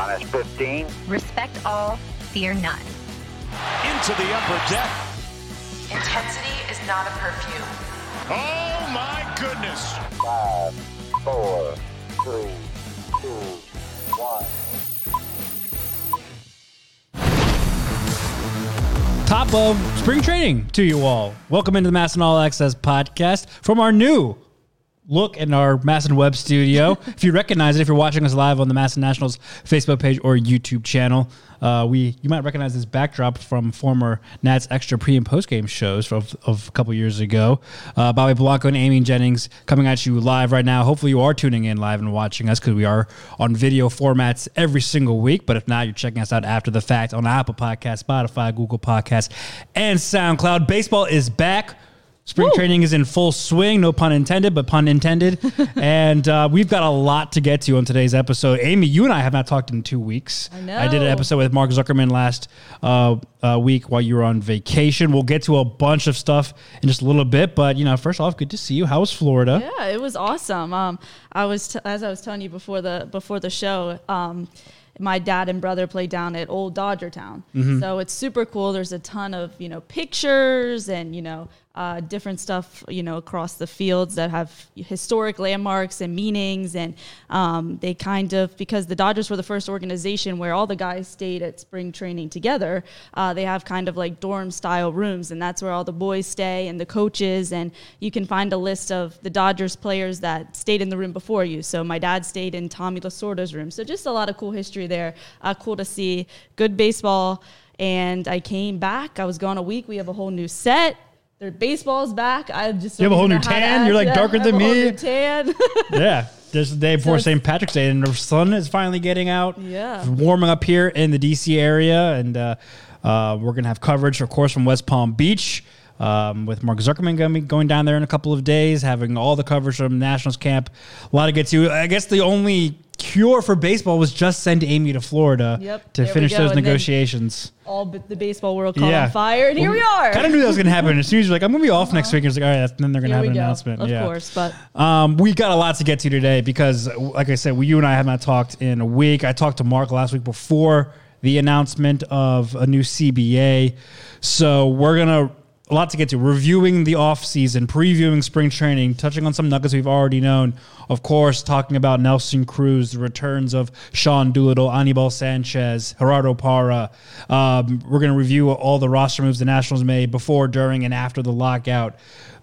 On 15. Respect all, fear none. Into the upper deck. Intensity is not a perfume. Oh my goodness. Five, four, three, two, one. top of spring training to you all. Welcome into the MASN All Access podcast from our new look in our MASN Web studio. if you recognize it, if you're watching us live on the MASN Nationals Facebook page or YouTube channel, uh, we you might recognize this backdrop from former Nats Extra pre and post game shows of, of a couple years ago. Uh, Bobby Blanco and Amy Jennings coming at you live right now. Hopefully, you are tuning in live and watching us because we are on video formats every single week. But if not, you're checking us out after the fact on Apple Podcast, Spotify, Google Podcast, and SoundCloud. Baseball is back. Spring Woo. training is in full swing, no pun intended, but pun intended. and uh, we've got a lot to get to on today's episode. Amy, you and I have not talked in two weeks. I know. I did an episode with Mark Zuckerman last uh, uh, week while you were on vacation. We'll get to a bunch of stuff in just a little bit, but you know, first off, good to see you. How was Florida? Yeah, it was awesome. Um, I was t- as I was telling you before the before the show. Um, my dad and brother play down at Old Dodger Town, so it's super cool. There's a ton of you know pictures and you know uh, different stuff you know across the fields that have historic landmarks and meanings, and um, they kind of because the Dodgers were the first organization where all the guys stayed at spring training together. Uh, they have kind of like dorm style rooms, and that's where all the boys stay and the coaches, and you can find a list of the Dodgers players that stayed in the room before you. So my dad stayed in Tommy Lasorda's room. So just a lot of cool history there. Uh, cool to see. Good baseball. And I came back. I was gone a week. We have a whole new set. Their baseball's back. I just You have a whole new know how to tan? You're, like, darker than me. tan. yeah. Just the day before St. Patrick's Day, and the sun is finally getting out. Yeah. It's warming up here in the DC area, and uh, uh, we're gonna have coverage, of course, from West Palm Beach. Um, with Mark Zuckerman going going down there in a couple of days, having all the coverage from Nationals camp. A lot to get to. I guess the only cure for baseball was just send Amy to Florida Yep, to finish those and negotiations. all but the baseball world caught on fire, and here we are. Kind of knew that was going to happen. As soon as you're like, I'm going to be off next week, And it's like, all right, then they're going to have an go. announcement. Of yeah. course, but Um, we got a lot to get to today because, like I said, we, you and I have not talked in a week. I talked to Mark last week before the announcement of a new CBA. So we're gonna a lot to get to. Reviewing the offseason, previewing spring training, touching on some nuggets we've already known. Of course, talking about Nelson Cruz, the returns of Sean Doolittle, Anibal Sanchez, Gerardo Parra. Um, we're going to review all the roster moves the Nationals made before, during, and after the lockout.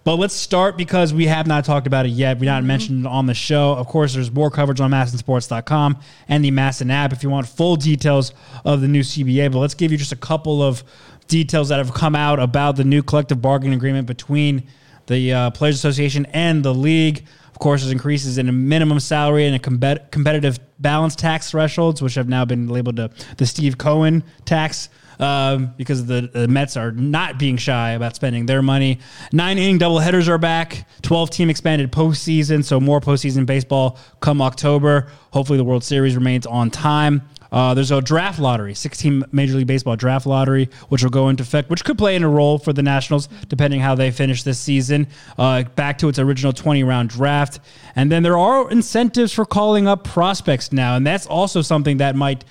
But let's start because we have not talked about it yet. We not mentioned it on the show. Of course, there's more coverage on masnsports.com and the MASN app if you want full details of the new CBA. But let's give you just a couple of details that have come out about the new collective bargaining agreement between the uh, Players Association and the league. Of course, there's increases in a minimum salary and a compet- competitive balance tax thresholds, which have now been labeled the, the Steve Cohen tax um, because the, the Mets are not being shy about spending their money. Nine inning doubleheaders are back. Twelve team expanded postseason, so more postseason baseball come October. Hopefully, the World Series remains on time. Uh, there's a draft lottery, 16 Major League Baseball draft lottery, which will go into effect, which could play in a role for the Nationals depending how they finish this season. Uh, back to its original 20 round draft, and then there are incentives for calling up prospects now, and that's also something that might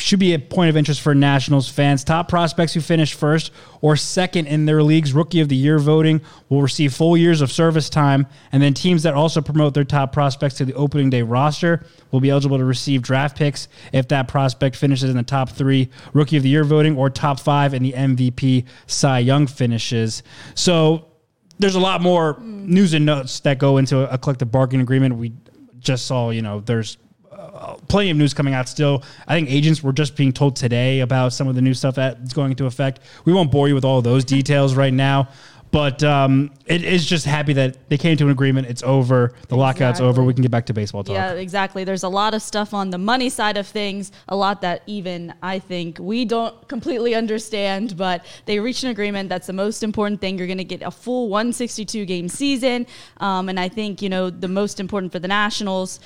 should be a point of interest for Nationals fans. Top prospects who finish first or second in their league's Rookie of the Year voting will receive full years of service time. And then teams that also promote their top prospects to the opening day roster will be eligible to receive draft picks if that prospect finishes in the top three Rookie of the Year voting or top five in the MVP Cy Young finishes. So there's a lot more news and notes that go into a collective bargaining agreement. We just saw, you know, there's plenty of news coming out still. I think agents were just being told today about some of the new stuff that's going into effect. We won't bore you with all of those details right now, but um, it is just happy that they came to an agreement. It's over. The lockout's over. We can get back to baseball talk. Yeah, exactly. There's a lot of stuff on the money side of things, a lot that even I think we don't completely understand, but they reached an agreement. That's the most important thing. You're going to get a full 162 game season. Um, and I think, you know, the most important for the Nationals,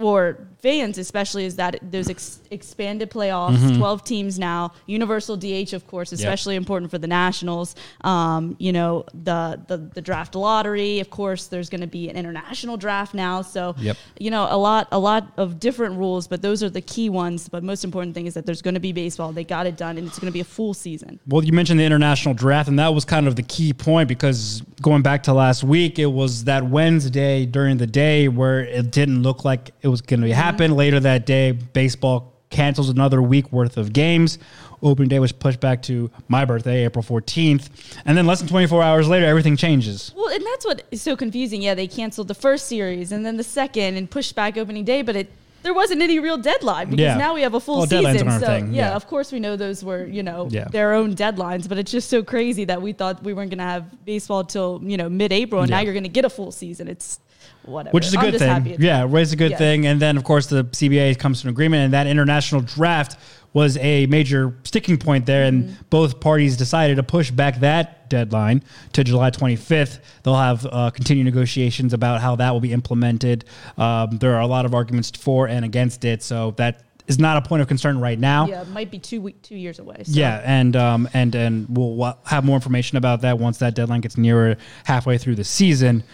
or fans especially is that those ex- expanded playoffs, Mm-hmm. 12 teams now, universal DH of course, especially important for the Nationals. Um, you know, the, the the draft lottery, of course, there's going to be an international draft now, so Yep. you know, a lot a lot of different rules, but those are the key ones, but most important thing is that there's going to be baseball. They got it done and it's going to be a full season. Well, you mentioned the international draft, and that was kind of the key point because going back to last week, it was that Wednesday during the day where it didn't look like it was going to happen. Later that day, baseball cancels another week worth of games. Opening day was pushed back to my birthday, April 14th. And then less than 24 hours later, everything changes. Well, and that's what is so confusing. Yeah, they canceled the first series and then the second and pushed back opening day, but it there wasn't any real deadline because Yeah. now we have a full Well, deadlines season. So yeah, yeah. of course we know those were you know Yeah. their own deadlines, but it's just so crazy that we thought we weren't going to have baseball till you know mid-April, and now you're going to get a full season. It's whatever, which is a good thing. Yeah, it's a good thing. And then, of course, the CBA comes to an agreement, and that international draft was a major sticking point there. And Mm-hmm. both parties decided to push back that deadline to July 25th. They'll have uh, continued negotiations about how that will be implemented. Um, there are a lot of arguments for and against it, so that is not a point of concern right now. Yeah, it might be two week, two years away. So. Yeah, and um, and and we'll have more information about that once that deadline gets nearer halfway through the season.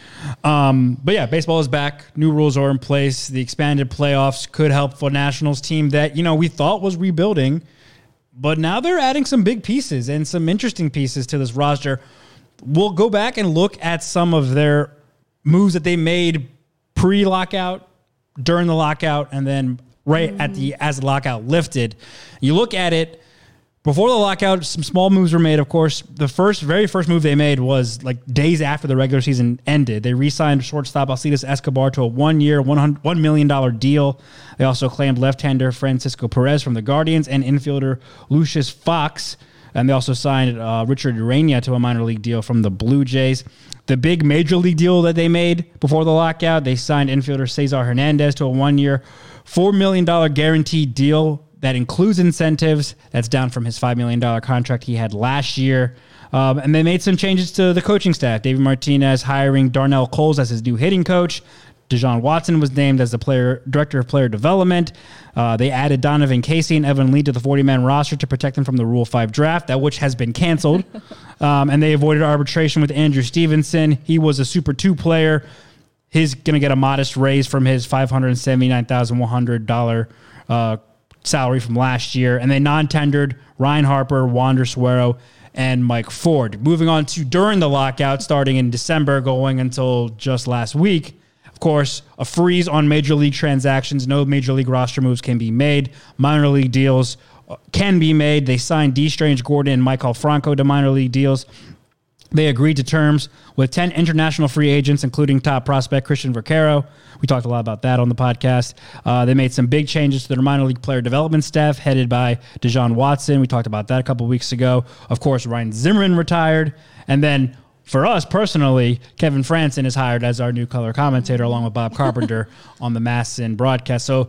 Um, but yeah, baseball is back. New rules are in place. The expanded playoffs could help for Nationals team that you know we thought was rebuilding, but now they're adding some big pieces and some interesting pieces to this roster. We'll go back and look at some of their moves that they made pre-lockout, during the lockout, and then right at the as the lockout lifted. You look at it before the lockout, some small moves were made. Of course, the first, very first move they made was like days after the regular season ended. They re-signed shortstop Alcides Escobar to a one-year, $100 $1 million deal. They also claimed left-hander Francisco Perez from the Guardians and infielder Lucius Fox. And they also signed uh, Richard Urania to a minor league deal from the Blue Jays. The big major league deal that they made before the lockout, they signed infielder Cesar Hernandez to a one-year, $4 million guaranteed deal that includes incentives. That's down from his $5 million contract he had last year. Um, and they made some changes to the coaching staff. David Martinez hiring Darnell Coles as his new hitting coach. De Jon Watson was named as the player director of player development. Uh, they added Donovan Casey and Evan Lee to the 40 man roster to protect them from the Rule 5 draft, that which has been canceled. um, and they avoided arbitration with Andrew Stevenson. He was a Super 2 player. He's going to get a modest raise from his $579,100 uh, salary from last year. And they non tendered Ryan Harper, Wander Suero, and Mike Ford. Moving on to during the lockout, starting in December, going until just last week. Of course, a freeze on major league transactions. No major league roster moves can be made. Minor league deals uh, can be made. They signed Dee Strange-Gordon and Maikel Franco to minor league deals. They agreed to terms with 10 international free agents, including top prospect Cristhian Vaquero. We talked a lot about that on the podcast. Uh, they made some big changes to their minor league player development staff, headed by De Jon Watson. We talked about that a couple weeks ago. Of course, Ryan Zimmerman retired. And then for us personally, Kevin Frandsen is hired as our new color commentator, along with Bob Carpenter on the MASN broadcast. So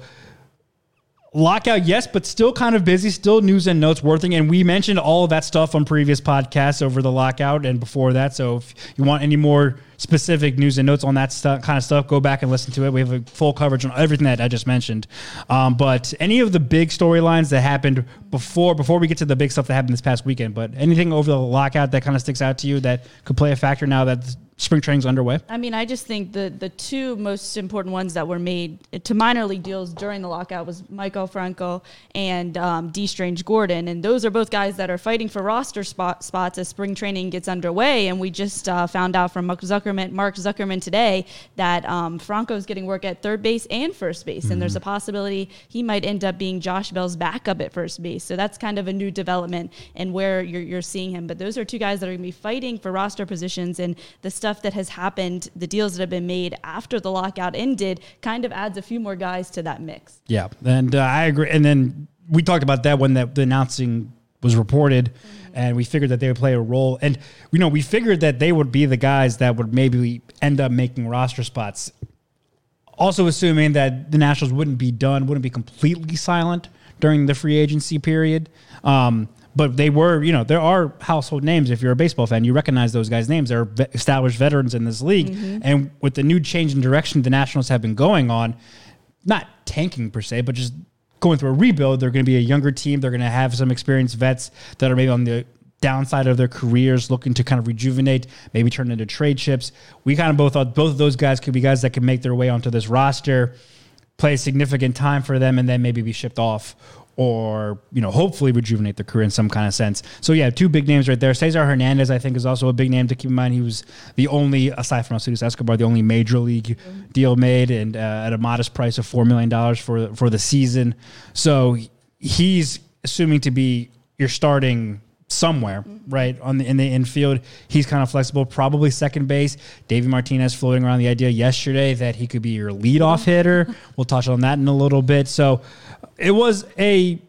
lockout, yes, but still kind of busy, still news and notes worthing. And we mentioned all of that stuff on previous podcasts over the lockout and before that. So if you want any more specific news and notes on that stuff, kind of stuff, go back and listen to it. We have a full coverage on everything that I just mentioned. Um, but any of the big storylines that happened before, before we get to the big stuff that happened this past weekend, but anything over the lockout that kind of sticks out to you that could play a factor now that spring training's underway? I mean, I just think the the two most important ones that were made to minor league deals during the lockout was Maikel Franco and um, Dee Strange-Gordon, and those are both guys that are fighting for roster spot, spots as spring training gets underway. And we just uh, found out from Mark Zuckerman, Mark Zuckerman today that um, Franco's getting work at third base and first base, and there's a possibility he might end up being Josh Bell's backup at first base. So that's kind of a new development and where you're, you're seeing him. But those are two guys that are going to be fighting for roster positions, and the stuff that has happened, the deals that have been made after the lockout ended, kind of adds a few more guys to that mix. Yeah, and uh, I agree. And then we talked about that when that the announcing was reported, and we figured that they would play a role. And you know, we figured that they would be the guys that would maybe end up making roster spots. Also, assuming that the Nationals wouldn't be done, wouldn't be completely silent during the free agency period. Um, but they were, you know, there are household names. If you're a baseball fan, you recognize those guys' names. They're established veterans in this league. Mm-hmm. And with the new change in direction the Nationals have been going on, not tanking per se, but just going through a rebuild. They're going to be a younger team. They're going to have some experienced vets that are maybe on the downside of their careers, looking to kind of rejuvenate, maybe turn into trade chips. We kind of both thought both of those guys could be guys that could make their way onto this roster, play a significant time for them, and then maybe be shipped off or you know hopefully rejuvenate their career in some kind of sense. So yeah, two big names right there. Cesar Hernandez, I think, is also a big name to keep in mind. He was the only, aside from Alcides Escobar, the only major league deal made, and uh, at a modest price of four million dollars for for the season. So he's assuming to be your starting somewhere right on the in the infield. He's kind of flexible probably second base. Davey Martinez floating around the idea yesterday that he could be your leadoff mm-hmm. hitter. We'll touch on that in a little bit. So it was a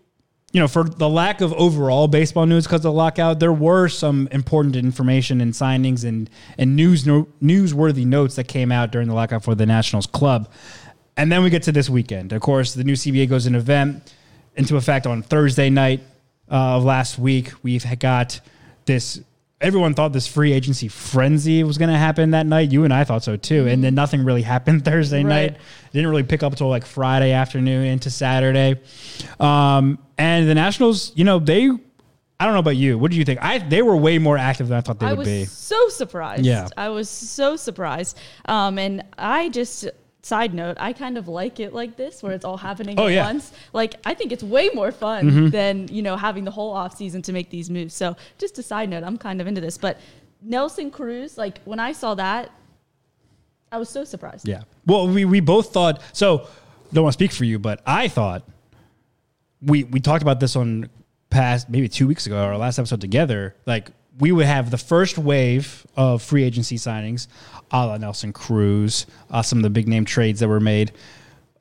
you know for the lack of overall baseball news because of the lockout there were some important information and signings and and news no, newsworthy notes that came out during the lockout for the Nationals club. And then we get to this weekend. Of course the new CBA goes in event into effect on Thursday night uh, of last week. We've got this. Everyone thought this free agency frenzy was going to happen that night. You and I thought so too. And then nothing really happened Thursday Right. night. It didn't really pick up until like Friday afternoon into Saturday. Um, and the Nationals, you know, they. I don't know about you. What do you think? I they were way more active than I thought they would be. I would was be. so surprised. Yeah. I was so surprised. Um, and I just side note, I kind of like it like this, where it's all happening Oh, at yeah. Mm-hmm. once. Like I think it's way more fun than you know having the whole off season to make these moves. So just a side note, I'm kind of into this. But Nelson Cruz, like when I saw that, I was so surprised. Yeah. Well, we, we both thought so. Don't want to speak for you, but I thought we we talked about this on past maybe two weeks ago, our last episode together. Like we would have the first wave of free agency signings, a la Nelson Cruz, uh, some of the big name trades that were made.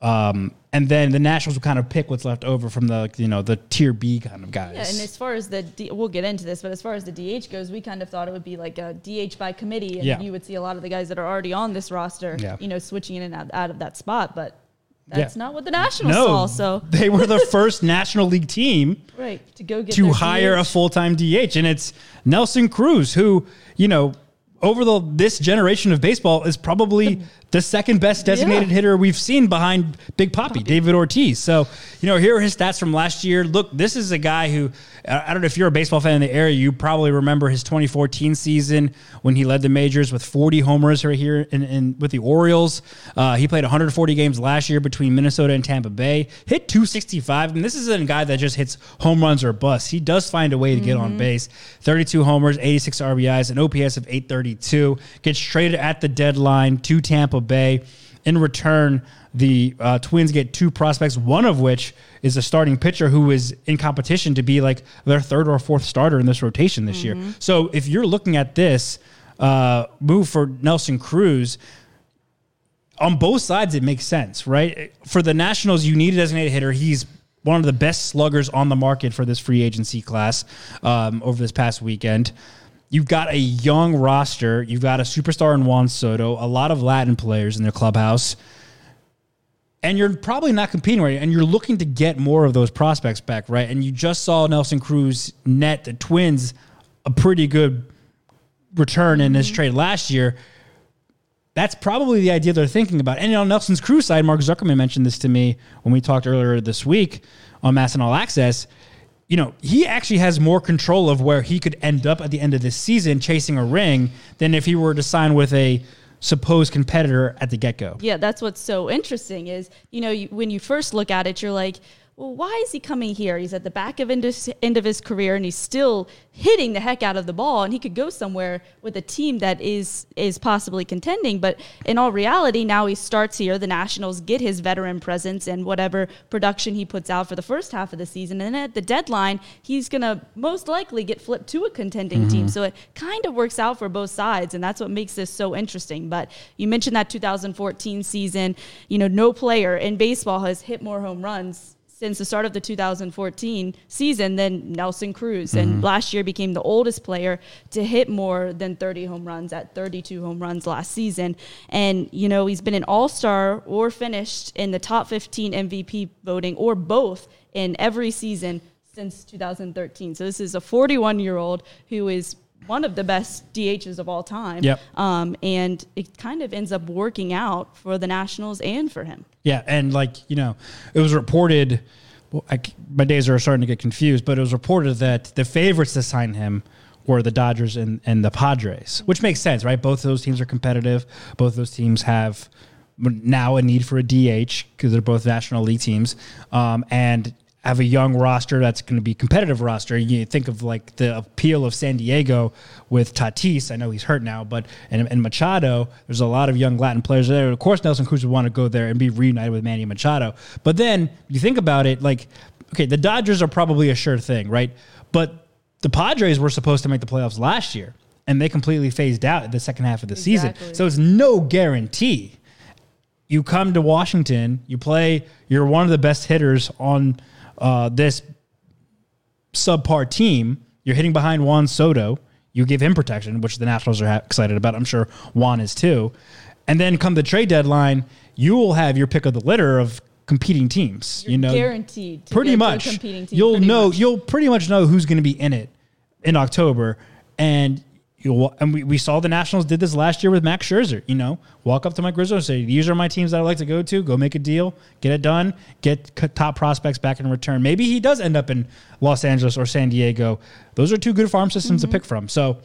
Um, and then the Nationals would kind of pick what's left over from the you know the tier B kind of guys. Yeah, and as far as the D, we'll get into this, but as far as the DH goes, we kind of thought it would be like a DH by committee, and Yeah. you would see a lot of the guys that are already on this roster, Yeah. you know, switching in and out, out of that spot. But Yeah. that's not what the Nationals no, saw. So they were the first National League team right to go get to hire a full time DH, and it's Nelson Cruz, who you know over the this generation of baseball is probably the second best designated Yeah. hitter we've seen behind Big Poppy, David Ortiz. So you know here are his stats from last year. Look, this is a guy who I don't know if you're a baseball fan in the area, you probably remember his 2014 season when he led the majors with 40 homers right here in, in with the Orioles. Uh, he played 140 games last year between Minnesota and Tampa Bay. Hit 265, and this is a guy that just hits home runs or busts. He does find a way to get on base. 32 homers, 86 RBIs, an OPS of 832. Gets traded at the deadline to Tampa Bay. In return, the uh, Twins get two prospects, one of which is a starting pitcher who is in competition to be like their third or fourth starter in this rotation this year. So if you're looking at this uh, move for Nelson Cruz, on both sides, it makes sense, right? For the Nationals, you need a designated hitter. He's one of the best sluggers on the market for this free agency class um, over this past weekend. You've got a young roster. You've got a superstar in Juan Soto, a lot of Latin players in their clubhouse. And you're probably not competing right, and you're looking to get more of those prospects back, right? And you just saw Nelson Cruz net the Twins a pretty good return in this mm-hmm. trade last year that's probably the idea they're thinking about. And on Nelson Cruz's side, Mark Zuckerman mentioned this to me when we talked earlier this week on MASN All Access. You know, he actually has more control of where he could end up at the end of this season chasing a ring than if he were to sign with a supposed competitor at the get go. Yeah, that's what's so interesting is, you know, you, when you first look at it, you're like, well, why is he coming here? He's at the back of end of, end of his career and he's still hitting the heck out of the ball and he could go somewhere with a team that is is possibly contending. But in all reality, now he starts here. The Nationals get his veteran presence and whatever production he puts out for the first half of the season. And then at the deadline, he's going to most likely get flipped to a contending team. Mm-hmm. So it kind of works out for both sides. And that's what makes this so interesting. But you mentioned that 2014 season. You know, no player in baseball has hit more home runs since the start of the 2014 season than Nelson Cruz. And mm-hmm. last year became the oldest player to hit more than 30 home runs at 32 home runs last season. And, you know, he's been an all star or finished in the top 15 MVP voting or both in every season since 2013. So this is a 41 year old who is one of the best DHs of all time. Yep. Um, and it kind of ends up working out for the Nationals and for him. Yeah, and like you know, it was reported. Well, I, my days are starting to get confused, but it was reported that the favorites to sign him were the Dodgers and, and the Padres, which makes sense, right? Both of those teams are competitive. Both of those teams have now a need for a DH because they're both National League teams, um, and have a young roster that's going to be competitive roster. You think of like the appeal of San Diego with Tatis. I know he's hurt now, but and, and Machado. There's a lot of young Latin players there. Of course, Nelson Cruz would want to go there and be reunited with Manny Machado. But then you think about it, like okay, the Dodgers are probably a sure thing, right? But the Padres were supposed to make the playoffs last year, and they completely phased out the second half of the season. So it's no guarantee you come to Washington, you play, you're one of the best hitters on uh, this subpar team. You're hitting behind Juan Soto. You give him protection, which the Nationals are ha- excited about. I'm sure Juan is too. And then come the trade deadline, you will have your pick of the litter of competing teams. You're you know, guaranteed pretty much. competing team, you'll pretty know. much. You'll pretty much know who's going to be in it in October, and you'll. And we, we saw the Nationals did this last year with Max Scherzer. You know, walk up to Mike Rizzo and say, "These are my teams that I like to go to. Go make a deal, get it done, get top prospects back in return. Maybe he does end up in Los Angeles or San Diego. Those are two good farm systems Mm-hmm. to pick from. So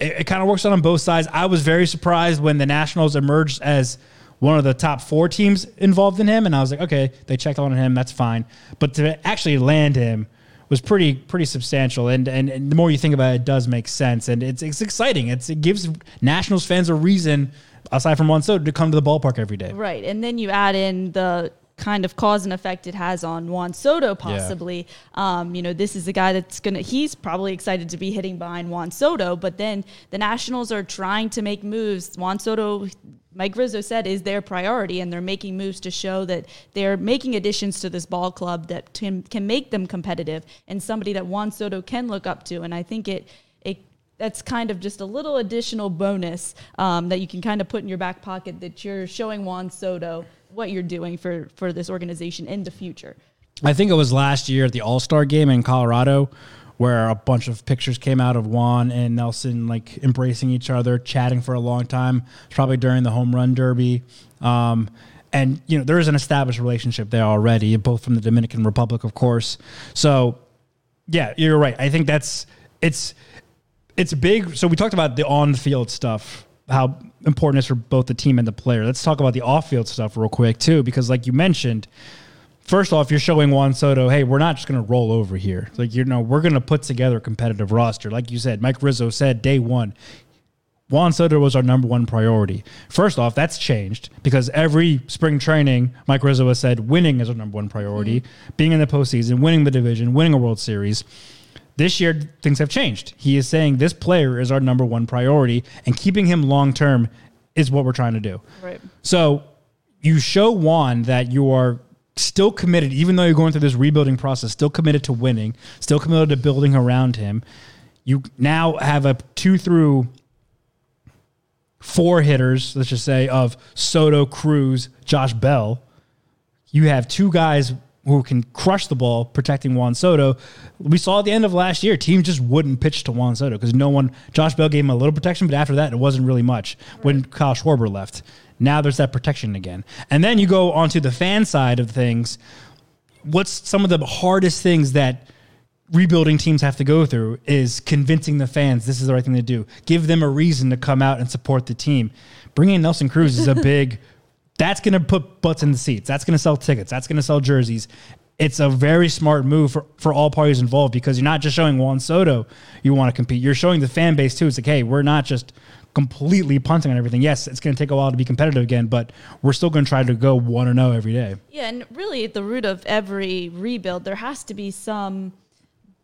it, it kind of works out on both sides. I was very surprised when the Nationals emerged as one of the top four teams involved in him, and I was like, okay, they checked on him, that's fine. But to actually land him was pretty pretty substantial, and and, and the more you think about it, it does make sense, and it's it's exciting. It's it gives Nationals fans a reason aside from Juan Soto to come to the ballpark every day. Right. And then you add in the kind of cause and effect it has on Juan Soto, possibly. Um, you know, this is a guy that's going to, he's probably excited to be hitting behind Juan Soto, but then the Nationals are trying to make moves. Juan Soto, Mike Rizzo said, is their priority, and they're making moves to show that they're making additions to this ball club that can, can make them competitive and somebody that Juan Soto can look up to. And I think it, it that's kind of just a little additional bonus um, that you can kind of put in your back pocket that you're showing Juan Soto what you're doing for for this organization in the future. I think it was last year at the All Star game in Colorado where a bunch of pictures came out of Juan and Nelson like embracing each other, chatting for a long time. It's probably during the home run derby. Um, and you know there is an established relationship there already, both from the Dominican Republic, of course. So, yeah, you're right. I think that's it's it's big. So we talked about the on-field stuff, how important it is for both the team and the player. Let's talk about the off-field stuff real quick too, because like you mentioned, first off, you're showing Juan Soto, hey, we're not just going to roll over here. Like you know, we're going to put together a competitive roster. Like you said, Mike Rizzo said day one. Juan Soto was our number one priority. First off, that's changed because every spring training, Mike Rizzo has said winning is our number one priority. Mm-hmm. Being in the postseason, winning the division, winning a World Series. This year, things have changed. He is saying this player is our number one priority, and keeping him long term is what we're trying to do. Right. So you show Juan that you are still committed, even though you're going through this rebuilding process, still committed to winning, still committed to building around him. You now have a two through four hitters, let's just say, of Soto, Cruz, Josh Bell. You have two guys who can crush the ball protecting Juan Soto. We saw at the end of last year, teams just wouldn't pitch to Juan Soto because no one, Josh Bell gave him a little protection, but after that, it wasn't really much when Kyle Schwarber left. Now there's that protection again. And then you go onto the fan side of things. What's some of the hardest things that rebuilding teams have to go through is convincing the fans this is the right thing to do. Give them a reason to come out and support the team. Bringing in Nelson Cruz is a big. That's going to put butts in the seats. That's going to sell tickets. That's going to sell jerseys. It's a very smart move for, for all parties involved because you're not just showing Juan Soto you want to compete. You're showing the fan base too. It's like, hey, we're not just completely punting on everything. Yes, it's going to take a while to be competitive again, but we're still going to try to go one or oh no every day. Yeah, and really at the root of every rebuild, there has to be some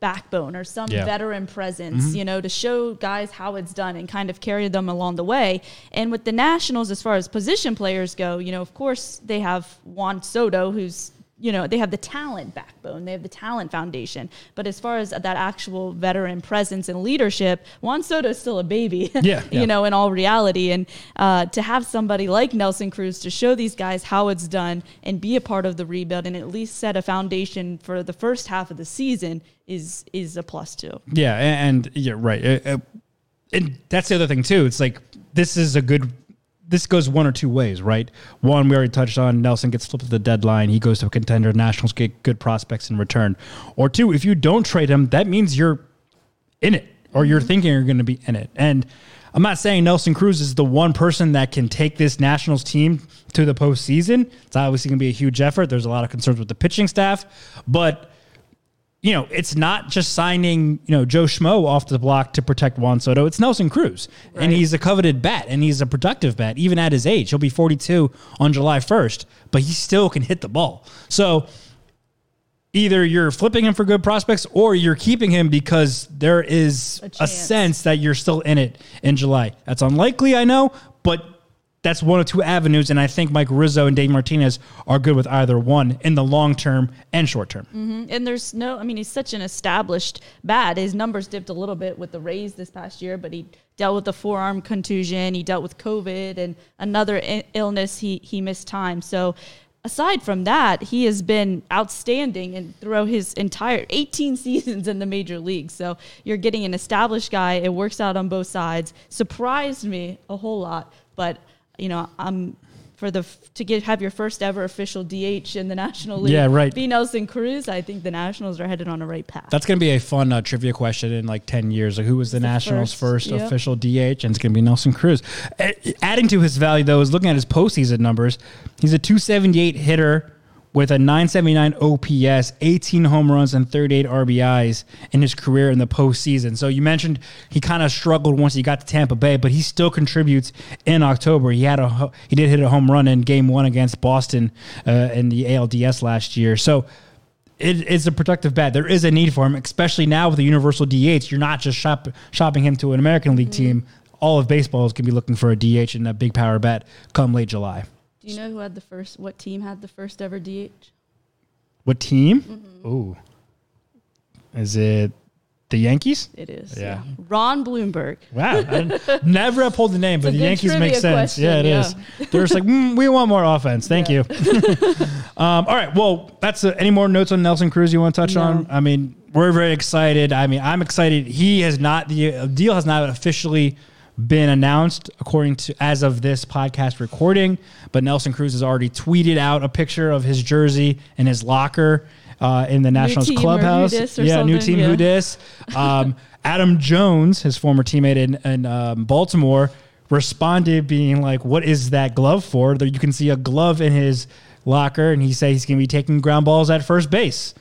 backbone or some Yeah. Mm-hmm. veteran presence, you know, to show guys how it's done and kind of carry them along the way. And with the Nationals, as far as position players go, you know, of course they have Juan Soto, who's you know they have the talent backbone they have the talent foundation but as far as that actual veteran presence and leadership juan soto is still a baby Yeah, yeah. you know in all reality and uh, to have somebody like nelson cruz to show these guys how it's done and be a part of the rebuild and at least set a foundation for the first half of the season is is a plus too Yeah, and, and, yeah, right. Uh, uh, and that's the other thing too. It's like this is a good. This goes one or two ways, right? One, we already touched on. Nelson gets flipped at the deadline. He goes to a contender. Nationals get good prospects in return. Or two, if you don't trade him, that means you're in it, or you're mm-hmm. thinking you're going to be in it. And I'm not saying Nelson Cruz is the one person that can take this Nationals team to the postseason. It's obviously going to be a huge effort. There's a lot of concerns with the pitching staff, but you know, it's not just signing, you know, Joe Schmo off the block to protect Juan Soto. It's Nelson Cruz. And he's a coveted bat and he's a productive bat, even at his age. He'll be 42 on July 1st, but he still can hit the ball. So either you're flipping him for good prospects or you're keeping him because there is A a, sense that you're still in it in July. That's unlikely, I know, but that's one of two avenues. And I think Mike Rizzo and Dave Martinez are good with either one in the long term and short term. Mm-hmm. And there's no, I mean, he's such an established bat. His numbers dipped a little bit with the Rays this past year, but he dealt with a forearm contusion. He dealt with COVID and another illness. He he missed time. So aside from that, he has been outstanding and throughout his entire 18 seasons in the major league. So you're getting an established guy. It works out on both sides. Surprised me a whole lot, but you know, I'm for the to get have your first ever official DH in the National League. Yeah, right. Be Nelson Cruz. I think the Nationals are headed on a right path. That's going to be a fun uh, trivia question in like 10 years. Like, who was the, Nationals' first, first, yep. official DH? And it's going to be Nelson Cruz. A- Adding to his value, though, is looking at his postseason numbers. He's a 278 hitter with a 979 OPS, 18 home runs, and 38 RBIs in his career in the postseason. So you mentioned he kind of struggled once he got to Tampa Bay, but he still contributes in October. He had a he did hit a home run in Game One against Boston uh, in the ALDS last year. So it, it's a productive bat. There is a need for him, especially now with the universal DH. You're not just shop, shopping him to an American League team. All of baseball is going to be looking for a DH and a big power bat come late July. Do you know who had the first? What team had the first ever DH? What team? Mm-hmm. Ooh, is it the Yankees? It is. Yeah. Ron Blomberg. Wow, I never pulled the name, but the Yankees make sense. question, yeah, it is. They're just like, mm, we want more offense. Thank you. um, all right, well, that's uh, any more notes on Nelson Cruz you want to touch No. on? I mean, we're very excited. I mean, I'm excited. He has not the uh, deal has not officially been announced according to as of this podcast recording, but Nelson Cruz has already tweeted out a picture of his jersey in his locker. Uh, in the Nationals team or clubhouse, dis or yeah, new team yeah. who dis. Um, Adam Jones, his former teammate in, in um, Baltimore, responded being like, "What is that glove for?" There, you can see a glove in his locker, and he said he's going to be taking ground balls at first base.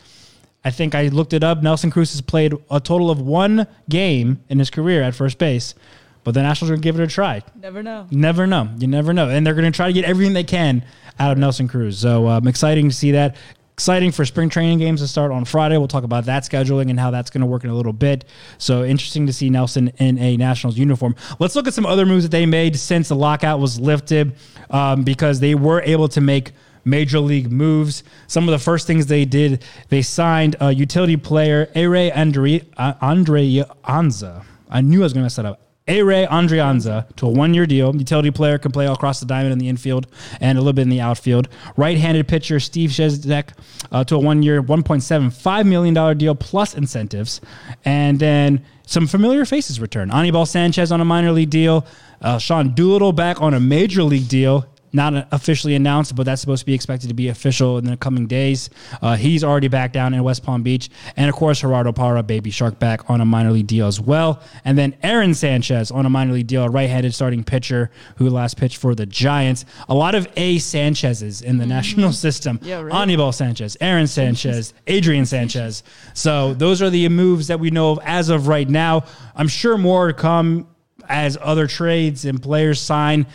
I think I looked it up. Nelson Cruz has played a total of one game in his career at first base, but the Nationals are going to give it a try. Never know. Never know. You never know. And they're going to try to get everything they can out of Nelson Cruz. So um, exciting to see that. Exciting for spring training games to start on Friday. We'll talk about that scheduling and how that's going to work in a little bit. So interesting to see Nelson in a Nationals uniform. Let's look at some other moves that they made since the lockout was lifted um, because they were able to make major league moves. Some of the first things they did, they signed a utility player, Ere Andre, uh, Andre Anza. I knew I was going to mess that up. Ehire Adrianza to a one-year deal. Utility player can play all across the diamond in the infield and a little bit in the outfield. Right-handed pitcher Steve Cishek uh, to a one-year, $1.75 million deal plus incentives. And then some familiar faces return. Anibal Sanchez on a minor league deal. Uh, Sean Doolittle back on a major league deal not officially announced, but that's supposed to be expected to be official in the coming days. Uh, he's already back down in West Palm Beach. And of course, Gerardo Parra, Baby Shark, back on a minor league deal as well. And then Aaron Sanchez on a minor league deal, a right handed starting pitcher who last pitched for the Giants. A lot of A. Sanchez's in the national system. Yeah, right. Anibal Sanchez, Aaron Sanchez, Adrian Sanchez. So those are the moves that we know of as of right now. I'm sure more to come as other trades and players sign.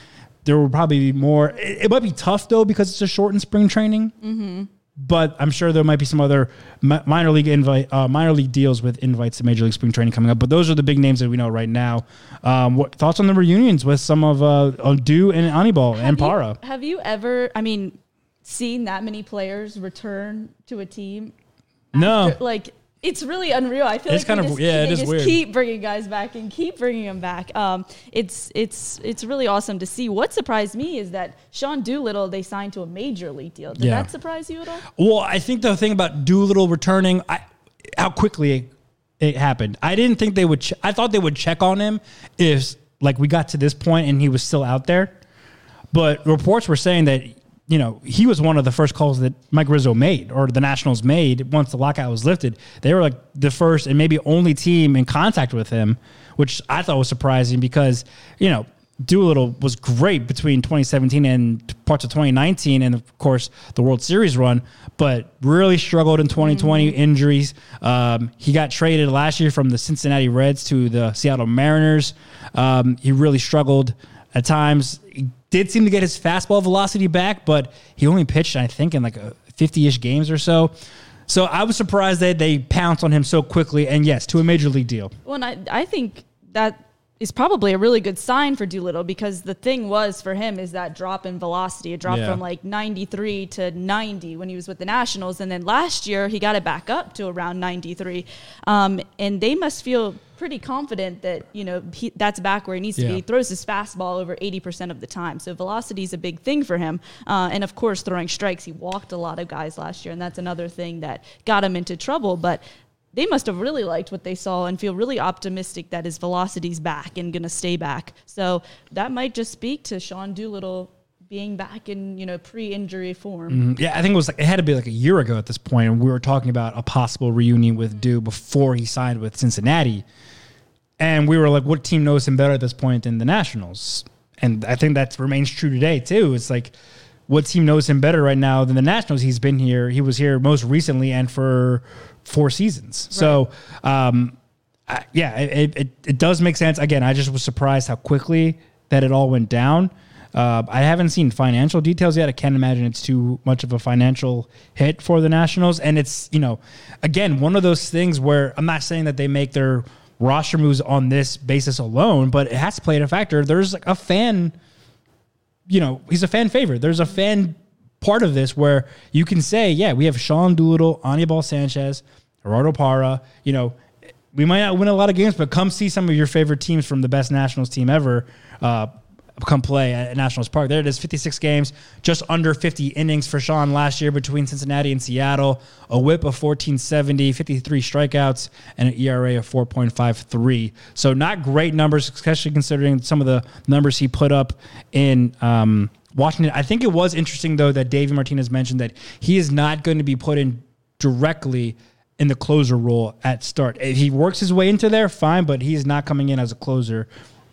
There will probably be more. It, it might be tough though because it's a shortened spring training. Mm-hmm. But I'm sure there might be some other mi- minor league invite, uh, minor league deals with invites to major league spring training coming up. But those are the big names that we know right now. Um, what thoughts on the reunions with some of uh, Odu and Anibal and Have you- Parra? Have you ever, I mean, seen that many players return to a team? No, after- like it's really unreal. I feel It's like kind of- just, yeah, it they just weird. keep bringing guys back and keep bringing them back. Um, it's it's it's really awesome to see. What surprised me is that Sean Doolittle they signed to a major league deal. Did Yeah. that surprise you at all? Well, I think the thing about Doolittle returning, I, how quickly it happened. I didn't think they would. Ch- I thought they would check on him if like we got to this point and he was still out there. But reports were saying that you know he was one of the first calls that Mike Rizzo made or the Nationals made once the lockout was lifted. They were like the first and maybe only team in contact with him, which I thought was surprising because you know Doolittle was great between 2017 and parts of 2019, and of course the World Series run, but really struggled in 2020 injuries. Um, he got traded last year from the Cincinnati Reds to the Seattle Mariners. Um, he really struggled at times. He did seem to get his fastball velocity back, but he only pitched, I think, in like 50-ish games or so. So I was surprised that they pounced on him so quickly, and yes, to a major league deal. Well, I, I think that is probably a really good sign for Doolittle because the thing was for him is that drop in velocity. It dropped Yeah. from like 93 to 90 when he was with the Nationals. And then last year, he got it back up to around 93. Um, and they must feel pretty confident that, you know, he, that's back where he needs to be. He throws his fastball over 80% of the time. So velocity is a big thing for him. Uh, and of course, throwing strikes. He walked a lot of guys last year. And that's another thing that got him into trouble. But they must have really liked what they saw and feel really optimistic that his velocity's back and going to stay back. So that might just speak to Sean Doolittle being back in you know pre-injury form. Mm-hmm. Yeah, I think it was like it had to be like a year ago at this point, and we were talking about a possible reunion with Dew before he signed with Cincinnati, and we were like, what team knows him better at this point than the Nationals? And I think that remains true today too. It's like, what team knows him better right now than the Nationals? He's been here. He was here most recently and for four seasons. So, um, I, yeah, it, it, it does make sense. Again, I just was surprised how quickly that it all went down. Uh, I haven't seen financial details yet. I can't imagine it's too much of a financial hit for the Nationals. And it's, you know, again, one of those things where I'm not saying that they make their roster moves on this basis alone, but it has to play a factor. There's like a fan, you know, he's a fan favorite. There's a fan part of this where you can say, yeah, we have Sean Doolittle, Anibal Sanchez, Gerardo Parra, you know, we might not win a lot of games, but come see some of your favorite teams from the best Nationals team ever. Uh, come play at Nationals Park. There it is, 56 games, just under 50 innings for Sean last year between Cincinnati and Seattle. A whip of 1470, 53 strikeouts, and an ERA of 4.53. So not great numbers, especially considering some of the numbers he put up in um, Washington. I think it was interesting, though, that Davey Martinez mentioned that he is not going to be put in directly in the closer role at start. If he works his way into there, fine, but he's not coming in as a closer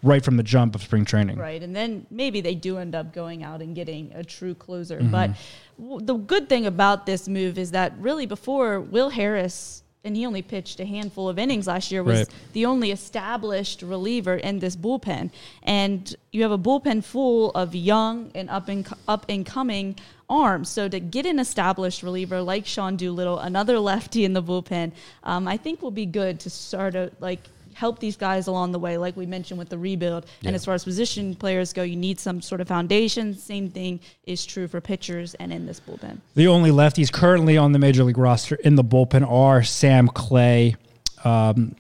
right from the jump of spring training. Right. And then maybe they do end up going out and getting a true closer. Mm-hmm. But w- the good thing about this move is that really before Will Harris, and he only pitched a handful of innings last year, was Right. the only established reliever in this bullpen. And you have a bullpen full of young and up and up and coming arms. So to get an established reliever like Sean Doolittle, another lefty in the bullpen, um, I think will be good to start to like help these guys along the way, like we mentioned with the rebuild. And as far as position players go, you need some sort of foundation. Same thing is true for pitchers and in this bullpen. The only lefties currently on the major league roster in the bullpen are Sam Clay, um,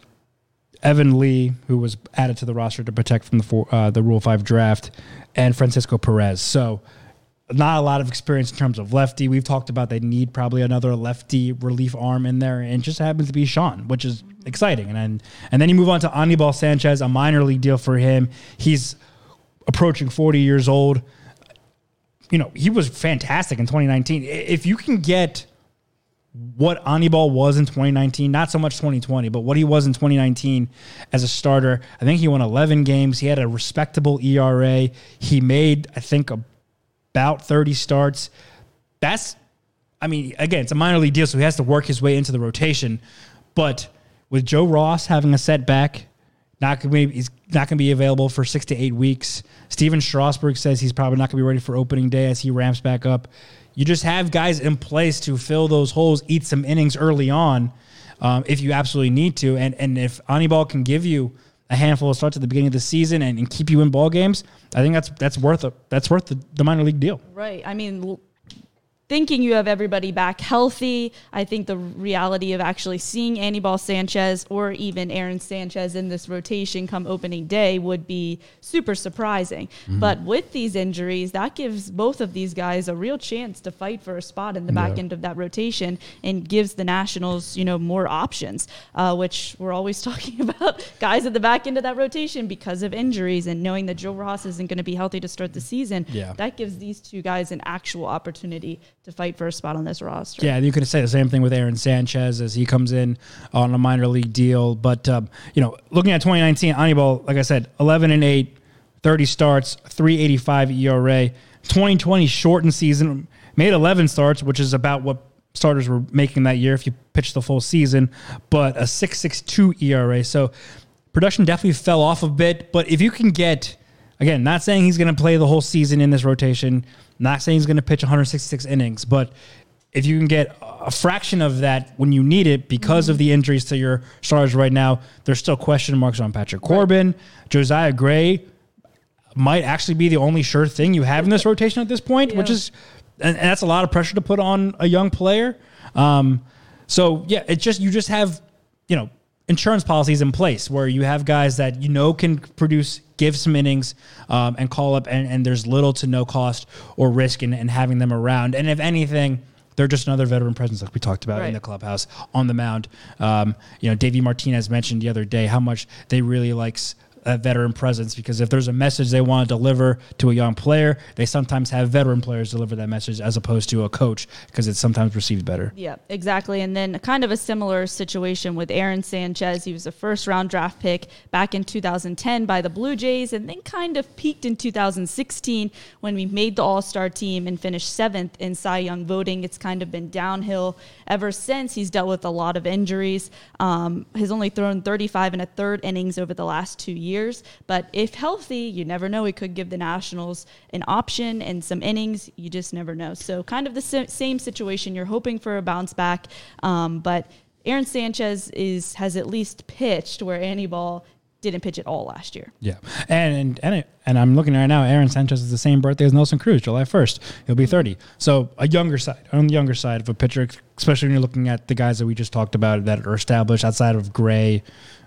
Evan Lee, who was added to the roster to protect from the four, uh, the Rule Five draft, and Francisco Perez. So, not a lot of experience in terms of lefty. We've talked about they need probably another lefty relief arm in there, and it just happens to be Sean, which is exciting. And then, and then you move on to Anibal Sanchez, a minor league deal for him. He's approaching 40 years old. You know, he was fantastic in 2019. If you can get what Anibal was in 2019, not so much 2020, but what he was in 2019 as a starter. I think he won 11 games. He had a respectable ERA. He made, I think, about 30 starts. That's, I mean, again, it's a minor league deal, so he has to work his way into the rotation. But with Joe Ross having a setback, not gonna be, he's not going to be available for six to eight weeks. Stephen Strasburg says he's probably not going to be ready for opening day as he ramps back up. You just have guys in place to fill those holes, eat some innings early on, um, if you absolutely need to. And and if Anibal can give you a handful of starts at the beginning of the season and, and keep you in ball games, I think that's that's worth a, that's worth the, the minor league deal. Right. I mean, thinking you have everybody back healthy. I think the reality of actually seeing Anibal Sanchez or even Aaron Sanchez in this rotation come opening day would be super surprising. But with these injuries, that gives both of these guys a real chance to fight for a spot in the back Yeah. end of that rotation and gives the Nationals, you know, more options, uh, which we're always talking about guys at the back end of that rotation because of injuries and knowing that Joe Ross isn't going to be healthy to start the season. Yeah. That gives these two guys an actual opportunity to fight for a spot on this roster. Yeah, you could say the same thing with Aaron Sanchez as he comes in on a minor league deal. But um, you know, looking at 2019, Anibal, like I said, 11 and 8, 30 starts, 385 ERA. 2020 shortened season, made 11 starts, which is about what starters were making that year if you pitch the full season, but a 6.62 ERA. So production definitely fell off a bit. But if you can get Again, not saying he's going to play the whole season in this rotation, not saying he's going to pitch 166 innings, but if you can get a fraction of that when you need it because of the injuries to your starters right now, there's still question marks on Patrick Corbin. Josiah Gray might actually be the only sure thing you have in this rotation at this point, which is, and, and that's a lot of pressure to put on a young player. Um, so yeah, it's just you just have you know insurance policies in place where you have guys that you know can produce, give some innings, um, and call up, and, and there's little to no cost or risk in, in having them around. And if anything, they're just another veteran presence, like we talked about in the clubhouse on the mound. Um, you know, Davey Martinez mentioned the other day how much they really likes veteran presence because if there's a message they want to deliver to a young player, they sometimes have veteran players deliver that message as opposed to a coach because it's sometimes received better. Yeah, exactly. And then kind of a similar situation with Aaron Sanchez. He was a first round draft pick back in 2010 by the Blue Jays and then kind of peaked in 2016 when we made the All Star team and finished seventh in Cy Young voting. It's kind of been downhill ever since. He's dealt with a lot of injuries. Um, has only thrown 35 and a third innings over the last two years. But if healthy, you never know. He could give the Nationals an option and some innings. You just never know. So, kind of the same situation. You're hoping for a bounce back, um, but Aaron Sanchez is has at least pitched where Anibal didn't pitch at all last year. Yeah, and and and, it, and I'm looking right now. Aaron Sanchez is the same birthday as Nelson Cruz, July 1st. He'll be 30. So a younger side, on the younger side of a pitcher, especially when you're looking at the guys that we just talked about that are established outside of Gray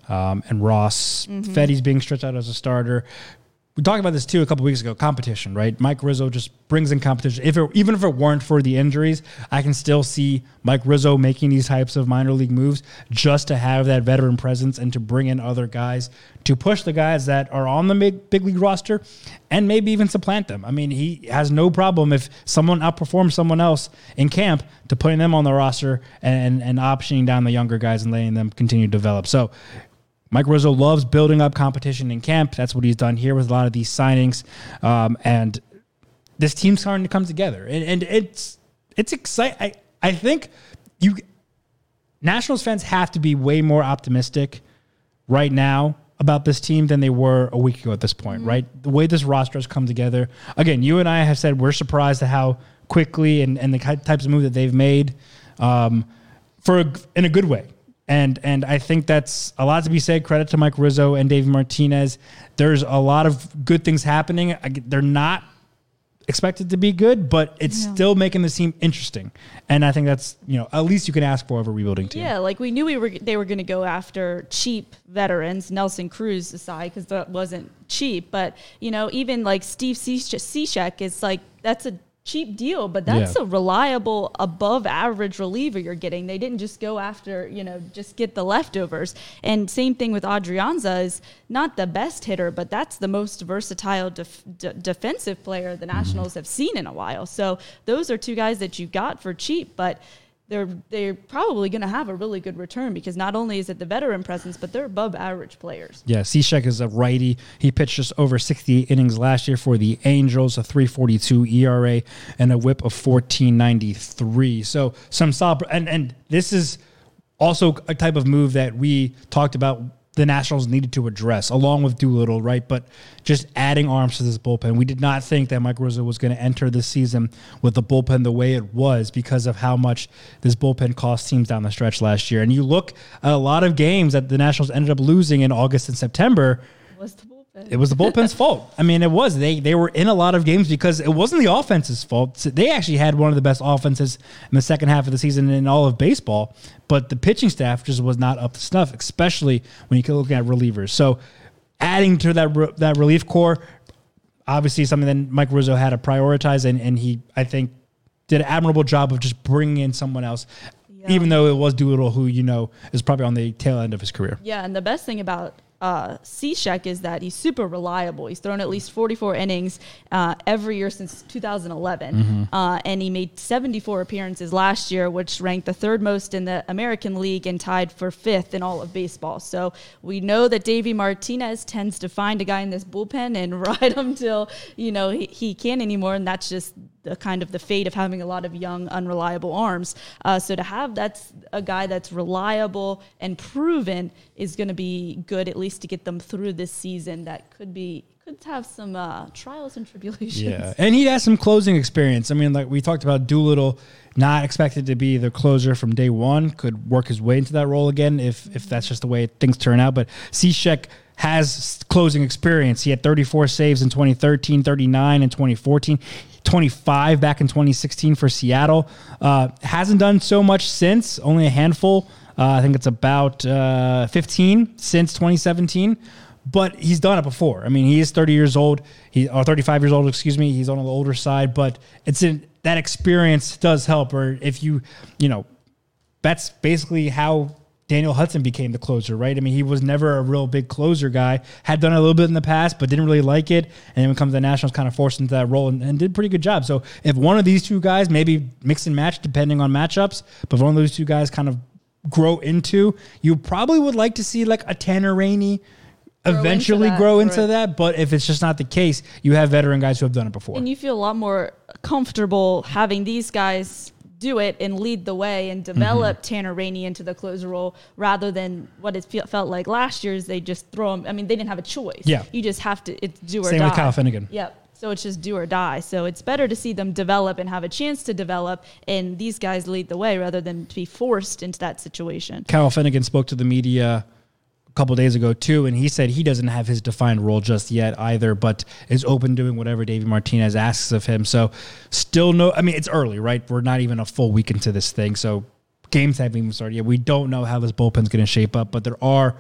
um, and Ross. Fedde's being stretched out as a starter. We talked about this too a couple weeks ago. Competition, right? Mike Rizzo just brings in competition. If it, even if it weren't for the injuries, I can still see Mike Rizzo making these types of minor league moves just to have that veteran presence and to bring in other guys to push the guys that are on the big, big league roster and maybe even supplant them. I mean, he has no problem if someone outperforms someone else in camp to putting them on the roster and and optioning down the younger guys and letting them continue to develop. So Mike Rizzo loves building up competition in camp. That's what he's done here with a lot of these signings. Um, and this team's starting to come together. And, and it's it's exciting. I, I think you Nationals fans have to be way more optimistic right now about this team than they were a week ago at this point, right? The way this roster has come together. Again, you and I have said we're surprised at how quickly and, and the types of moves that they've made um, for a, in a good way. And and I think that's a lot to be said. Credit to Mike Rizzo and David Martinez. There's a lot of good things happening. I, they're not expected to be good, but it's still making the team interesting. And I think that's you know at least you can ask for of a rebuilding team. Yeah, like we knew we were they were going to go after cheap veterans, Nelson Cruz aside, because that wasn't cheap. But you know, even like Steve Cishek is like that's a cheap deal, but that's Yeah. a reliable, above average reliever you're getting. They didn't just go after you know just get the leftovers. And same thing with Adrianza is not the best hitter, but that's the most versatile def- d- defensive player the mm-hmm. Nationals have seen in a while. So those are two guys that you got for cheap, but they're they're probably going to have a really good return because not only is it the veteran presence, but they're above average players. Yeah, Cishek is a righty. He pitched just over 60 innings last year for the Angels, a 342 ERA and a whip of 1493. So some solid and and this is also a type of move that we talked about the Nationals needed to address along with Doolittle, right? But just adding arms to this bullpen. We did not think that Mike Rizzo was going to enter this season with the bullpen the way it was because of how much this bullpen cost teams down the stretch last year. And you look at a lot of games that the Nationals ended up losing in August and September? It was the bullpen's fault. I mean, it was. They they were in a lot of games because it wasn't the offense's fault. They actually had one of the best offenses in the second half of the season in all of baseball, but the pitching staff just was not up to snuff, especially when you look at relievers. So, adding to that re- that relief corps, obviously something that Mike Rizzo had to prioritize, and and he I think did an admirable job of just bringing in someone else. Even though it was Doolittle, who you know is probably on the tail end of his career. Yeah, and the best thing about uh, Cishek is that he's super reliable. He's thrown at least 44 innings uh, every year since 2011, Mm-hmm. uh, and he made 74 appearances last year, which ranked the third most in the American League and tied for fifth in all of baseball. So we know that Davey Martinez tends to find a guy in this bullpen and ride him till you know he, he can't anymore, and that's just the kind of the fate of having a lot of young, unreliable arms. Uh, so to have that's a guy that's reliable and proven is going to be good, at least to get them through this season. That could be could have some uh, trials and tribulations. Yeah, and he has some closing experience. I mean, like we talked about Doolittle, not expected to be the closer from day one, could work his way into that role again if if that's just the way things turn out. But Cishek has closing experience. He had 34 saves in 2013, 39 in 2014. 25 back in 2016 for Seattle. Uh, hasn't done so much since, only a handful. Uh, I think it's about uh, 15 since 2017 but he's done it before. I mean, he is 30 years old. He or 35 years old, excuse me. He's on the older side, but it's in that experience does help. Or if you, you know, that's basically how Daniel Hudson became the closer, right? I mean, he was never a real big closer guy. Had done a little bit in the past, but didn't really like it. And then when it comes to the Nationals, kind of forced into that role and, and did a pretty good job. So if one of these two guys, maybe mix and match depending on matchups, but if one of those two guys kind of grow into, you probably would like to see like a Tanner Rainey into eventually that, grow into that. But if it's just not the case, you have veteran guys who have done it before. And you feel a lot more comfortable having these guys do it and lead the way and develop Mm-hmm. Tanner Rainey into the closer role rather than what it fe- felt like last year's. They just throw him. I mean, they didn't have a choice. Yeah. You just have to, it's do or Same die. Same with Kyle Finnegan. Yep. So it's just do or die. So it's better to see them develop and have a chance to develop and these guys lead the way rather than to be forced into that situation. Kyle Finnegan spoke to the media couple days ago too, and he said he doesn't have his defined role just yet either, but is open doing whatever Davey Martinez asks of him. So still no. I mean, it's early, right? We're not even a full week into this thing, so games haven't even started yet. We don't know how this bullpen's going to shape up, but there are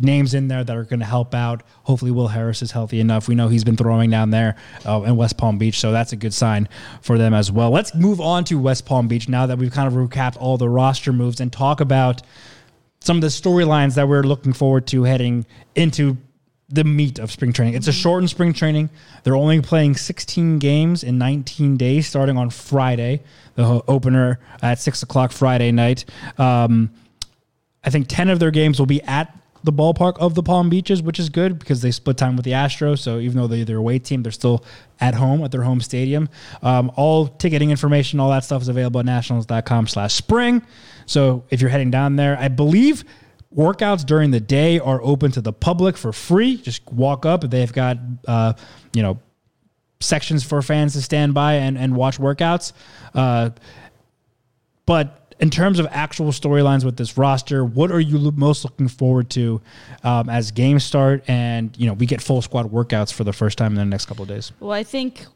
names in there that are going to help out. Hopefully, Will Harris is healthy enough. We know he's been throwing down there uh, in West Palm Beach, so that's a good sign for them as well. Let's move on to West Palm Beach now that we've kind of recapped all the roster moves and talk about some of the storylines that we're looking forward to heading into the meat of spring training. It's a shortened spring training. They're only playing 16 games in 19 days, starting on Friday, the opener at 6 o'clock Friday night. Um, I think 10 of their games will be at the ballpark of the Palm Beaches, which is good because they split time with the Astros. So even though they're their away team, they're still at home at their home stadium. Um, all ticketing information, all that stuff is available at nationals.com slash spring. So if you're heading down there, I believe workouts during the day are open to the public for free. Just walk up. They've got, uh, you know, sections for fans to stand by and, and watch workouts. Uh, but in terms of actual storylines with this roster, what are you most looking forward to um, as games start and you know we get full squad workouts for the first time in the next couple of days? Well, I think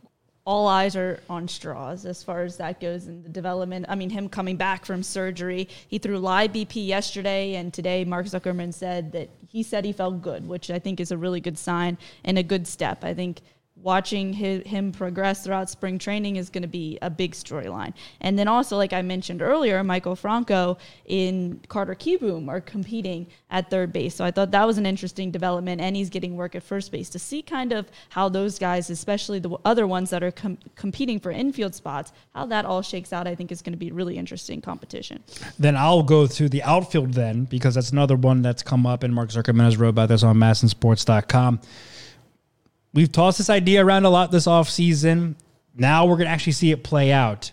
all eyes are on Stras as far as that goes in the development. I mean, him coming back from surgery, he threw live BP yesterday, and today Mark Zuckerman said that he said he felt good, which I think is a really good sign and a good step. I think watching hi him progress throughout spring training is going to be a big storyline. And then also, like I mentioned earlier, Maikel Franco in Carter Kieboom are competing at third base. So I thought that was an interesting development, and he's getting work at first base to see kind of how those guys, especially the other ones that are com- competing for infield spots, how that all shakes out. I think is going to be really interesting competition. Then I'll go to the outfield then because that's another one that's come up, and Mark Zuckerman has wrote about this on masnsports.com. We've tossed this idea around a lot this offseason. Now we're going to actually see it play out.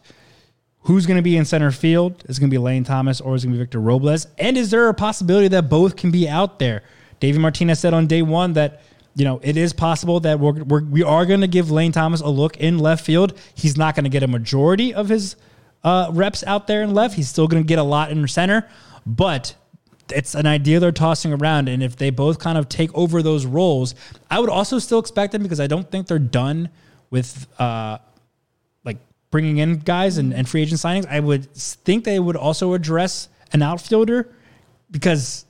Who's going to be in center field? Is it going to be Lane Thomas or is it going to be Victor Robles? And is there a possibility that both can be out there? Davey Martinez said on day one that you know it is possible that we're, we're we are going to give Lane Thomas a look in left field. He's not going to get a majority of his uh, reps out there in left. He's still going to get a lot in center, but it's an idea they're tossing around, and if they both kind of take over those roles, I would also still expect them because I don't think they're done with uh, like bringing in guys and, and free agent signings. I would think they would also address an outfielder because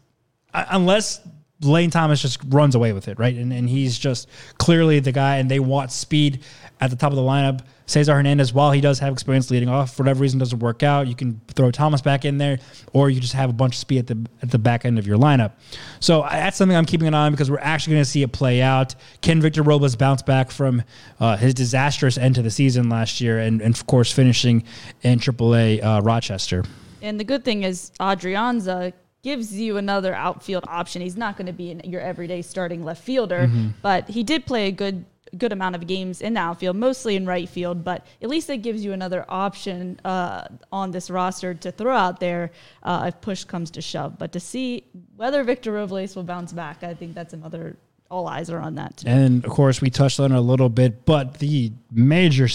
uh, unless Lane Thomas just runs away with it, right? And, and he's just clearly the guy, and they want speed at the top of the lineup. Cesar Hernandez, while he does have experience leading off, for whatever reason doesn't work out, you can throw Thomas back in there, or you just have a bunch of speed at the at the back end of your lineup. So that's something I'm keeping an eye on because we're actually going to see it play out. Can Victor Robles bounce back from uh, his disastrous end to the season last year, and, and of course finishing in AAA uh, Rochester? And the good thing is Adrianza gives you another outfield option. He's not going to be your everyday starting left fielder, Mm-hmm. but he did play a good good amount of games in the outfield, mostly in right field. But at least it gives you another option uh, on this roster to throw out there uh, if push comes to shove. But to see whether Victor Robles will bounce back, I think that's another. All eyes are on that. Too. And of course, we touched on it a little bit, but the major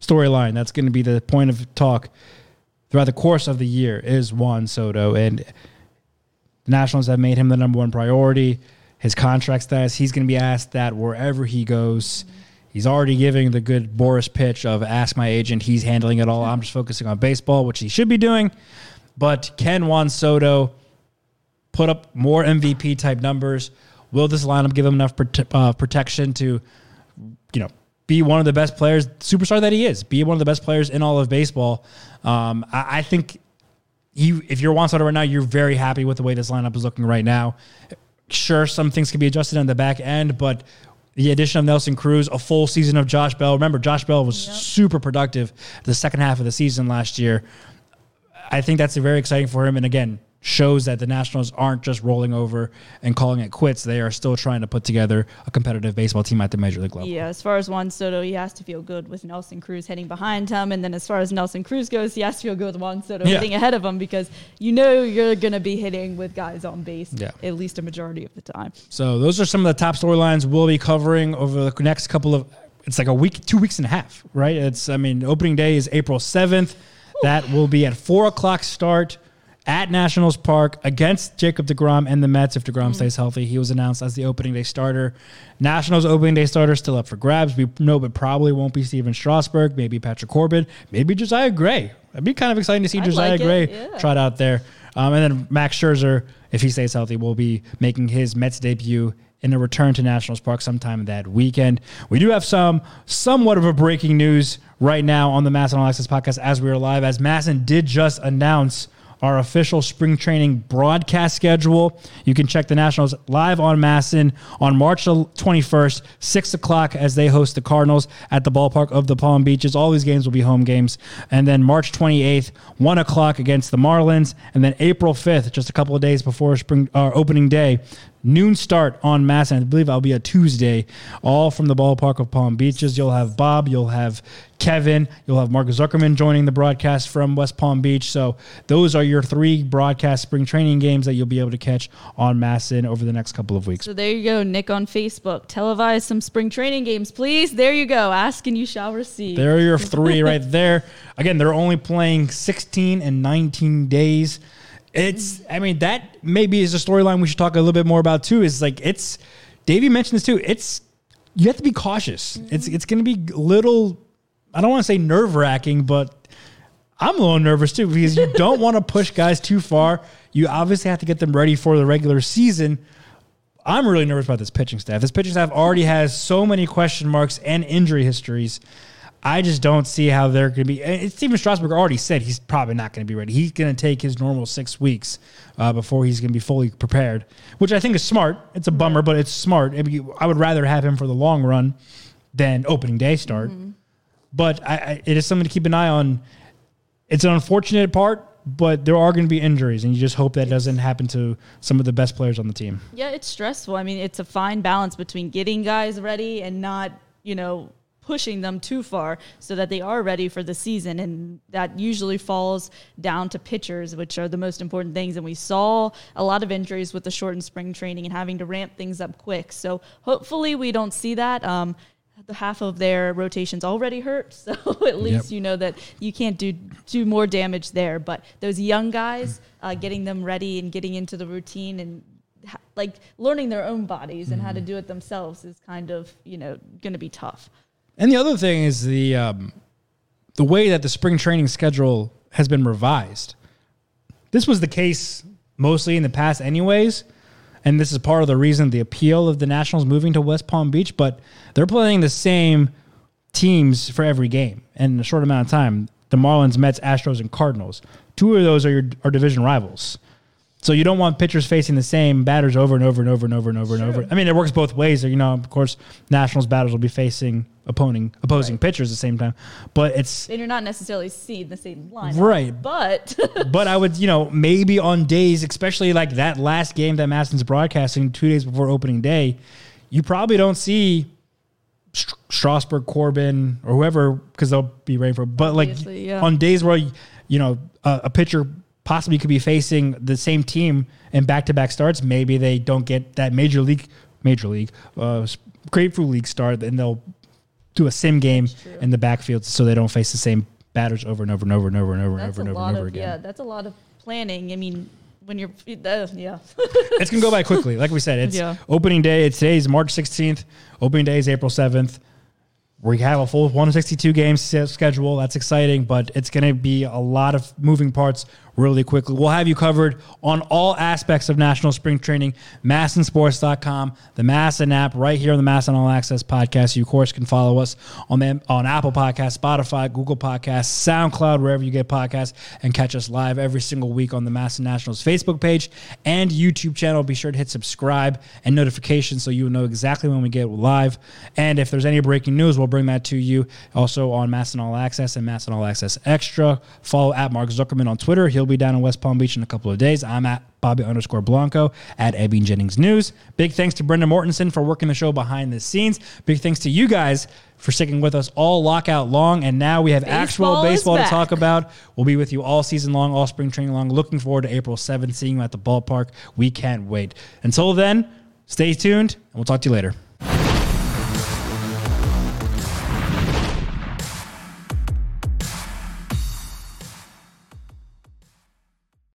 storyline that's going to be the point of talk throughout the course of the year is Juan Soto. And the Nationals have made him the number one priority. His contract status, he's going to be asked that wherever he goes. He's already giving the good Boras pitch of ask my agent. He's handling it all. I'm just focusing on baseball, which he should be doing. But can Juan Soto put up more MVP type numbers? Will this lineup give him enough prote- uh, protection to, you know, be one of the best players, superstar that he is, be one of the best players in all of baseball? Um, I, I think you, if you're Juan Soto right now, you're very happy with the way this lineup is looking right now. Sure, some things can be adjusted on the back end, but the addition of Nelson Cruz, a full season of Josh Bell. Remember, Josh Bell was super productive the second half of the season last year. I think that's very exciting for him. And again, shows that the Nationals aren't just rolling over and calling it quits. They are still trying to put together a competitive baseball team at the major league level. Yeah, as far as Juan Soto, he has to feel good with Nelson Cruz heading behind him. And then as far as Nelson Cruz goes, he has to feel good with Juan Soto Yeah. hitting ahead of him because you know you're going to be hitting with guys on base Yeah. at least a majority of the time. So those are some of the top storylines we'll be covering over the next couple of. It's like a week, two weeks and a half, right? It's I mean, opening day is April seventh. That will be at four o'clock start at Nationals Park against Jacob Degrom and the Mets if Degrom stays healthy. He was announced as the opening day starter. Nationals opening day starter still up for grabs. We know but probably won't be Stephen Strasburg, maybe Patrick Corbin, maybe Josiah Gray. It'd be kind of exciting to see I'd Josiah like Gray yeah. trot out there. Um, and then Max Scherzer, if he stays healthy, will be making his Mets debut in a return to Nationals Park sometime that weekend. We do have some somewhat of a breaking news right now on the MASN All Access podcast as we are live, as MASN did just announce our official spring training broadcast schedule. You can check the Nationals live on MASN on March 21st, 6 o'clock, as they host the Cardinals at the ballpark of the Palm Beaches. All these games will be home games. And then March 28th, 1 o'clock against the Marlins. And then April 5th, just a couple of days before spring uh, opening day, noon start on MASN. I believe I'll be a Tuesday, all from the ballpark of Palm Beaches. You'll have Bob, you'll have Kevin, you'll have Mark Zuckerman joining the broadcast from West Palm Beach. So those are your three broadcast spring training games that you'll be able to catch on MASN over the next couple of weeks. So there you go, Nick on Facebook. Televise some spring training games, please. There you go. Ask and you shall receive. There are your three right there. Again, they're only playing 16 and 19 days. It's, I mean, that maybe is a storyline we should talk a little bit more about too. Is like, it's, Davey mentioned this too. It's, you have to be cautious. Mm-hmm. It's, it's going to be little, I don't want to say nerve wracking, but I'm a little nervous too because you don't want to push guys too far. You obviously have to get them ready for the regular season. I'm really nervous about this pitching staff. This pitching staff already has so many question marks and injury histories. I just don't see how they're going to be. and Stephen Strasburg already said he's probably not going to be ready. He's going to take his normal six weeks uh, before he's going to be fully prepared, which I think is smart. It's a bummer, but it's smart. I, would rather have him for the long run than opening day start. But I, I, it is something to keep an eye on. It's an unfortunate part, but there are going to be injuries, and you just hope that doesn't happen to some of the best players on the team. Yeah, it's stressful. I mean, it's a fine balance between getting guys ready and not, you know, pushing them too far so that they are ready for the season. And that usually falls down to pitchers, which are the most important things. And we saw a lot of injuries with the shortened spring training and having to ramp things up quick. So hopefully we don't see that. Um, the half of their rotations already hurt, so at least Yep. you know that you can't do do more damage there. But those young guys, uh, getting them ready and getting into the routine and like learning their own bodies and how to do it themselves is kind of you know going to be tough. And the other thing is the um, the way that the spring training schedule has been revised. This was the case mostly in the past, anyways, and this is part of the reason the appeal of the Nationals moving to West Palm Beach. But they're playing the same teams for every game, and in a short amount of time, the Marlins, Mets, Astros, and Cardinals. Two of those are your are division rivals. So you don't want pitchers facing the same batters over and over and over and over and over and over. I mean, it works both ways. You know, of course, Nationals batters will be facing opposing opposing pitchers at the same time, but it's And you're not necessarily seeing the same line, Right. But but I would you know maybe on days, especially like that last game that MASN's broadcasting two days before opening day, you probably don't see Str- Strasburg, Corbin, or whoever because they'll be ready for. But like yeah. on days where you know a, a pitcher possibly could be facing the same team in back to back starts, maybe they don't get that major league major league uh, grapefruit league start, and they'll do a sim game in the backfield so they don't face the same batters over and over and over and over and over and over and over and over of again. yeah, that's a lot of planning. I mean, when you're uh, yeah. it's gonna go by quickly. Like we said, it's Yeah. opening day. It's today's March 16th. Opening day is April 7th. We have a full 162 game schedule. That's exciting, but it's going to be a lot of moving parts really quickly. We'll have you covered on all aspects of National Spring Training. masnsports.com, the MASN app, right here on the MASN All Access podcast. You, of course, can follow us on the, on Apple Podcasts, Spotify, Google Podcasts, SoundCloud, wherever you get podcasts, and catch us live every single week on the MASN Nationals Facebook page and YouTube channel. Be sure to hit subscribe and notifications so you know exactly when we get live. And if there's any breaking news, we'll bring that to you. Also on MASN All Access and MASN All Access Extra. Follow at Mark Zuckerman on Twitter. He'll be down in West Palm Beach in a couple of days. I'm at Bobby underscore Blanco at Ebbing Jennings News. Big thanks to Brendan Mortensen for working the show behind the scenes. Big thanks to you guys for sticking with us all lockout long. And now we have actual Baseball is baseball to talk about. We'll be with you all season long, all spring training long. Looking forward to April 7th, seeing you at the ballpark. We can't wait. Until then, stay tuned, and we'll talk to you later.